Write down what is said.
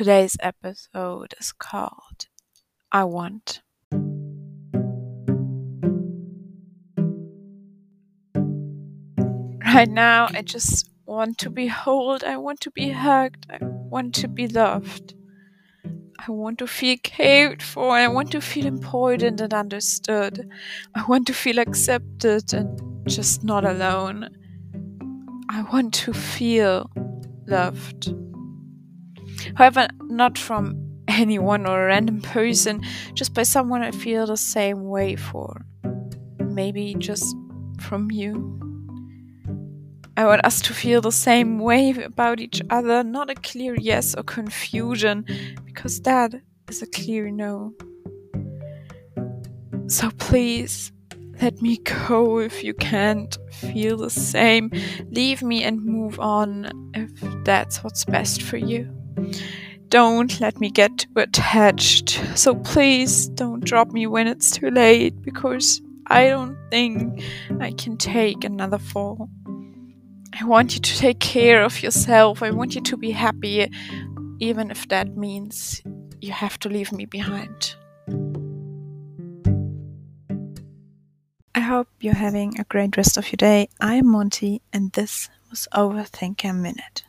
Today's episode is called I Want. Right now, I just want to be held, I want to be hugged, I want to be loved. I want to feel cared for, I want to feel important and understood. I want to feel accepted and just not alone. I want to feel loved. However, not from anyone or a random person, just by someone I feel the same way for. Maybe just from you. I want us to feel the same way about each other, not a clear yes or confusion, because that is a clear no. So please, let me go if you can't feel the same. Leave me and move on if that's what's best for you. Don't let me get too attached. So please don't drop me when it's too late because I don't think I can take another fall. I want you to take care of yourself. I want you to be happy, even if that means you have to leave me behind. I hope you're having a great rest of your day. I'm Monty, and this was Overthinker Minute.